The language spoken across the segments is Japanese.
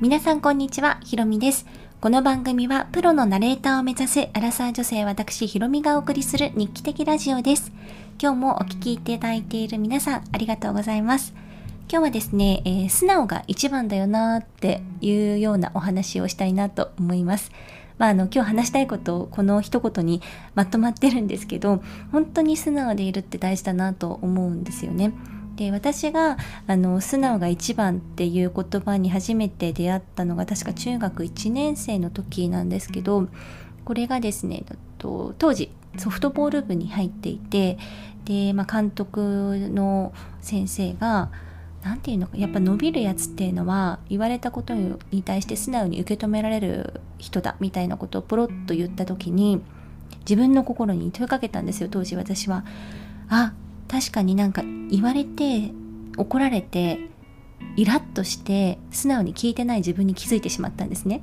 皆さんこんにちは、ひろみです。この番組はプロのナレーターを目指すアラサー女性私ひろみがお送りする日記的ラジオです。今日もお聞きいただいている皆さんありがとうございます。今日はですね、えー、素直が一番だよなっていうようなお話をしたいなと思います。まあ、あの今日話したいことをこの一言にまとまってるんですけど本当に素直でいるって大事だなと思うんですよね。で私があの素直が一番っていう言葉に初めて出会ったのが確か中学1年生の時なんですけどこれがですねと当時ソフトボール部に入っていてで、まあ、監督の先生が何て言うのかやっぱ伸びるやつっていうのは言われたことに対して素直に受け止められる人だみたいなことをポロッと言った時に自分の心に問いかけたんですよ当時私は。あ確かになんか言われて怒られてイラッとして素直に聞いてない自分に気づいてしまったんですね。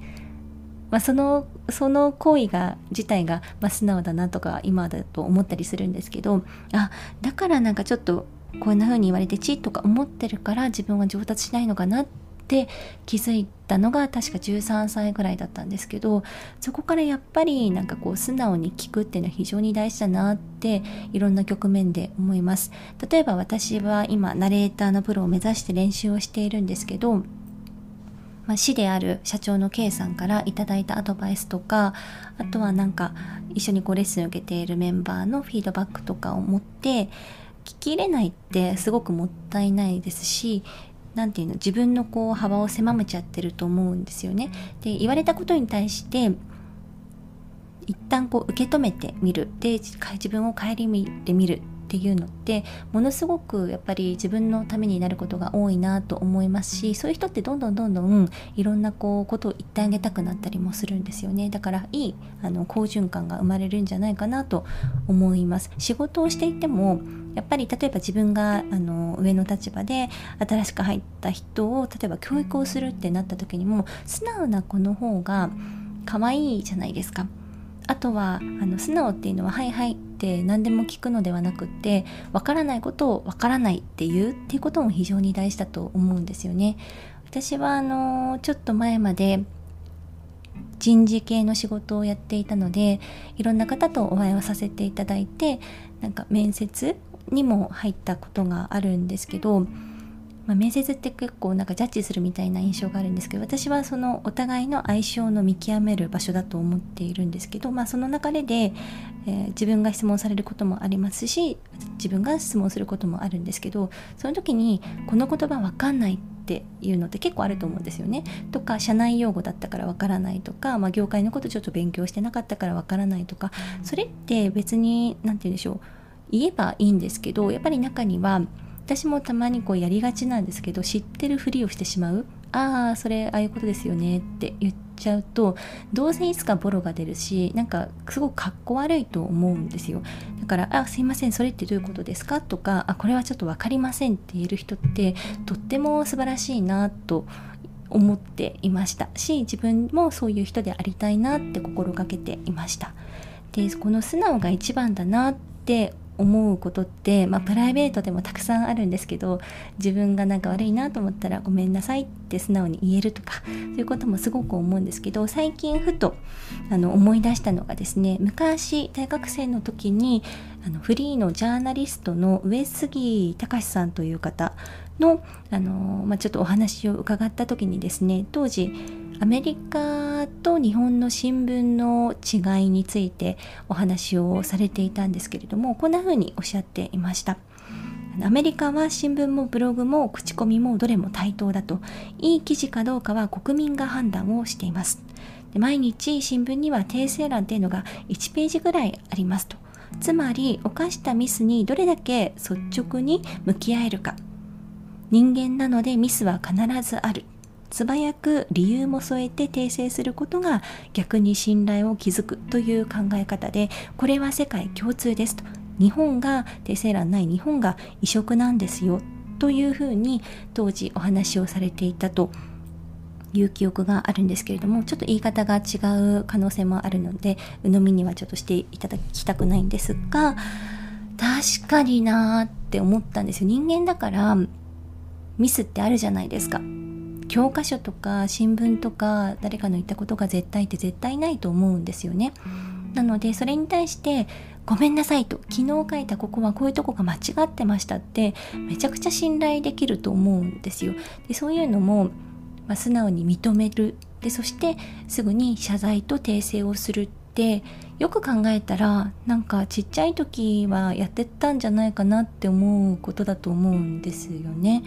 まあ、そのその行為が自体が、まあ、素直だなとか今だと思ったりするんですけどあだからなんかちょっとこんな風に言われてチッとか思ってるから自分は上達しないのかなって気づいたのが確か13歳ぐらいだったんですけどそこからやっぱりなんかこう素直に聞くっていうのは非常に大事だなっていろんな局面で思います。例えば私は今ナレーターのプロを目指して練習をしているんですけどまあ、師である社長の K さんからいただいたアドバイスとかあとはなんか一緒にこうレッスンを受けているメンバーのフィードバックとかを持って聞き入れないってすごくもったいないですし何て言うの自分のこう幅を狭めちゃってると思うんですよね。で言われたことに対して一旦こう受け止めてみるで自分を顧みてみるっていうのってものすごくやっぱり自分のためになることが多いなと思いますしそういう人ってどんどんどんどんいろんなこうことを言ってあげたくなったりもするんですよねだからいいあの好循環が生まれるんじゃないかなと思います仕事をしていてもやっぱり例えば自分があの上の立場で新しく入った人を例えば教育をするってなった時にも素直な子の方が可愛いじゃないですか。あとはあの素直っていうのは「はいはい」って何でも聞くのではなくってわからないことをわからないっていうっていうことも非常に大事だと思うんですよね。私はあのちょっと前まで人事系の仕事をやっていたのでいろんな方とお会いをさせていただいてなんか面接にも入ったことがあるんですけどまあ、面接って結構なんかジャッジするみたいな印象があるんですけど私はそのお互いの相性の見極める場所だと思っているんですけど、まあ、その流れで、えー、自分が質問されることもありますし自分が質問することもあるんですけどその時にこの言葉わかんないっていうのって結構あると思うんですよね。とか社内用語だったからわからないとか、まあ、業界のことちょっと勉強してなかったからわからないとかそれって別に何て言うんでしょう言えばいいんですけどやっぱり中には私もたまにこうやりがちなんですけど知ってるふりをしてしまうああそれああいうことですよねって言ってちゃうとどうせいつかボロが出るしなんかすごくかっこ悪いと思うんですよ。だから「あすいませんそれってどういうことですか?」とか「あこれはちょっと分かりません」って言える人ってとっても素晴らしいなと思っていました。し自分もそういう人でありたいなって心がけていました。でこの素直が一番だなって思うことって、まあ、プライベートでもたくさんあるんですけど自分がなんか悪いなと思ったらごめんなさいって素直に言えるとかそういうこともすごく思うんですけど最近ふとあの思い出したのがですね昔大学生の時にあのフリーのジャーナリストの上杉隆さんという方のあの、まあ、ちょっとお話を伺った時にですね当時アメリカと日本の新聞の違いについてお話をされていたんですけれどもこんな風におっしゃっていました。アメリカは新聞もブログも口コミもどれも対等だといい記事かどうかは国民が判断をしています。で毎日新聞には訂正欄っていうのが1ページぐらいありますと。つまり犯したミスにどれだけ率直に向き合えるか。人間なのでミスは必ずある。素早く理由も添えて訂正することが逆に信頼を築くという考え方でこれは世界共通ですと。日本が訂正欄ない日本が異色なんですよというふうに当時お話をされていたと。いう記憶があるんですけれどもちょっと言い方が違う可能性もあるので鵜呑みにはちょっとしていただきたくないんですが確かになーって思ったんですよ。人間だからミスってあるじゃないですか。教科書とか新聞とか誰かの言ったことが絶対って絶対ないと思うんですよね。なのでそれに対してごめんなさいと昨日書いたここはこういうとこが間違ってましたってめちゃくちゃ信頼できると思うんですよ。でそういうのも、まあ、素直に認めるでそしてすぐに謝罪と訂正をするってよく考えたらなんかちっちゃい時はやってたんじゃないかなって思うことだと思うんですよね。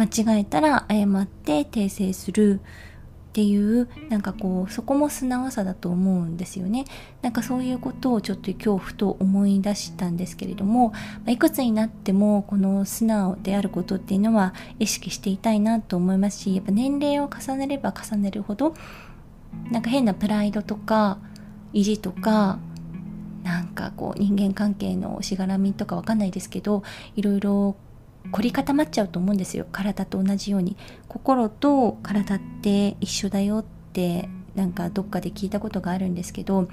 間違えたら謝って訂正するっていうなんかこうそこも素直さだと思うんですよね。なんかそういうことをちょっと今日ふと思い出したんですけれどもいくつになってもこの素直であることっていうのは意識していたいなと思いますしやっぱ年齢を重ねれば重ねるほどなんか変なプライドとか意地とかなんかこう人間関係のしがらみとかわかんないですけどいろいろ凝り固まっちゃうと思うんですよ。体と同じように。心と体って一緒だよってなんかどっかで聞いたことがあるんですけど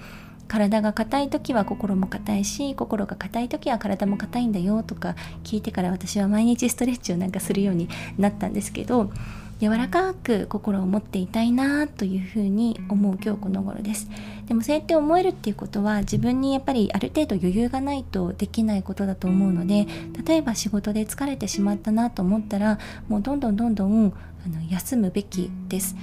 体が硬い時は心も硬いし心が硬い時は体も硬いんだよとか聞いてから私は毎日ストレッチをなんかするようになったんですけど柔らかく心を持っていたいなというふうに思う今日この頃です。でもそうやって思えるっていうことは自分にやっぱりある程度余裕がないとできないことだと思うので例えば仕事で疲れてしまったなと思ったらもうどんどんどんどんあの休むべきです。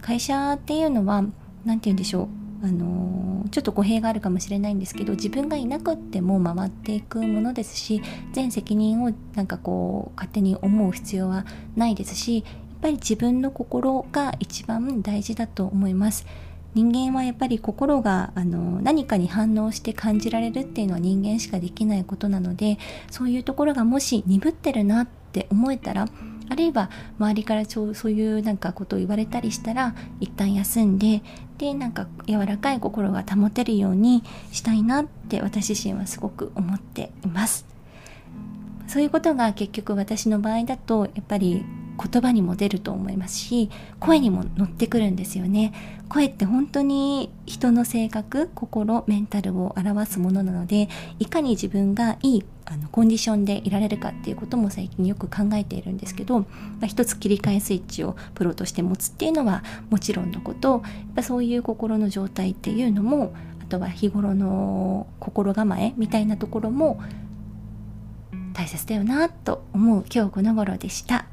会社っていうのは何て言うんでしょう。あのちょっと語弊があるかもしれないんですけど自分がいなくっても回っていくものですし全責任をなんかこう勝手に思う必要はないですしやっぱり自分の心が一番大事だと思います。人間はやっぱり心があの何かに反応して感じられるっていうのは人間しかできないことなのでそういうところがもし鈍ってるなって思えたらあるいは周りからそういうなんかことを言われたりしたら一旦休んででなんか柔らかい心が保てるようにしたいなって私自身はすごく思っています。そういうことが結局私の場合だとやっぱり言葉にも出ると思いますし声にも乗ってくるんですよね。声って本当に人の性格心メンタルを表すものなのでいかに自分がいいあのコンディションでいられるかっていうことも最近よく考えているんですけど、まあ、一つ切り替えスイッチをプロとして持つっていうのはもちろんのこと。やっぱそういう心の状態っていうのもあとは日頃の心構えみたいなところも大切だよなと思う今日この頃でした。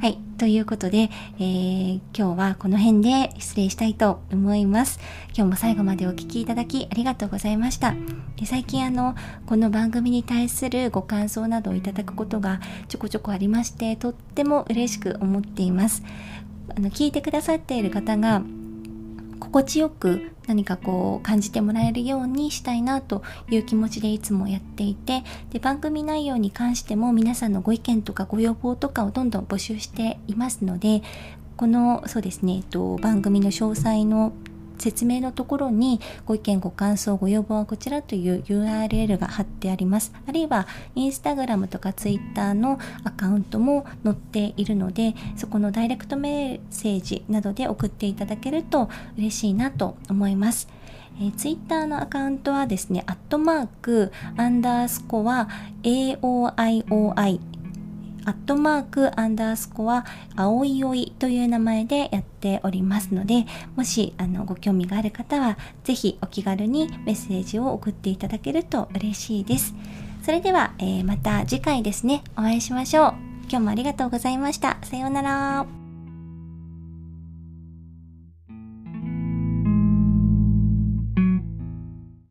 はい。ということで、えー、今日はこの辺で失礼したいと思います。今日も最後までお聴きいただきありがとうございました。最近あの、この番組に対するご感想などをいただくことがちょこちょこありまして、とっても嬉しく思っています。あの、聞いてくださっている方が、心地よく何かこう感じてもらえるようにしたいなという気持ちでいつもやっていてで番組内容に関しても皆さんのご意見とかご要望とかをどんどん募集していますのでこのそうですね、えっと、番組の詳細の説明のところにご意見ご感想ご要望はこちらという URL が貼ってあります。あるいはインスタグラムとかツイッターのアカウントも載っているのでそこのダイレクトメッセージなどで送っていただけると嬉しいなと思います。えー、ツイッターのアカウントはですね、アットマーク、アンダースコア、AOIOI アットマークアンダースコア、あおいおいという名前でやっておりますので、もしあのご興味がある方は、ぜひお気軽にメッセージを送っていただけると嬉しいです。それでは、えー、また次回ですね、お会いしましょう。今日もありがとうございました。さようなら。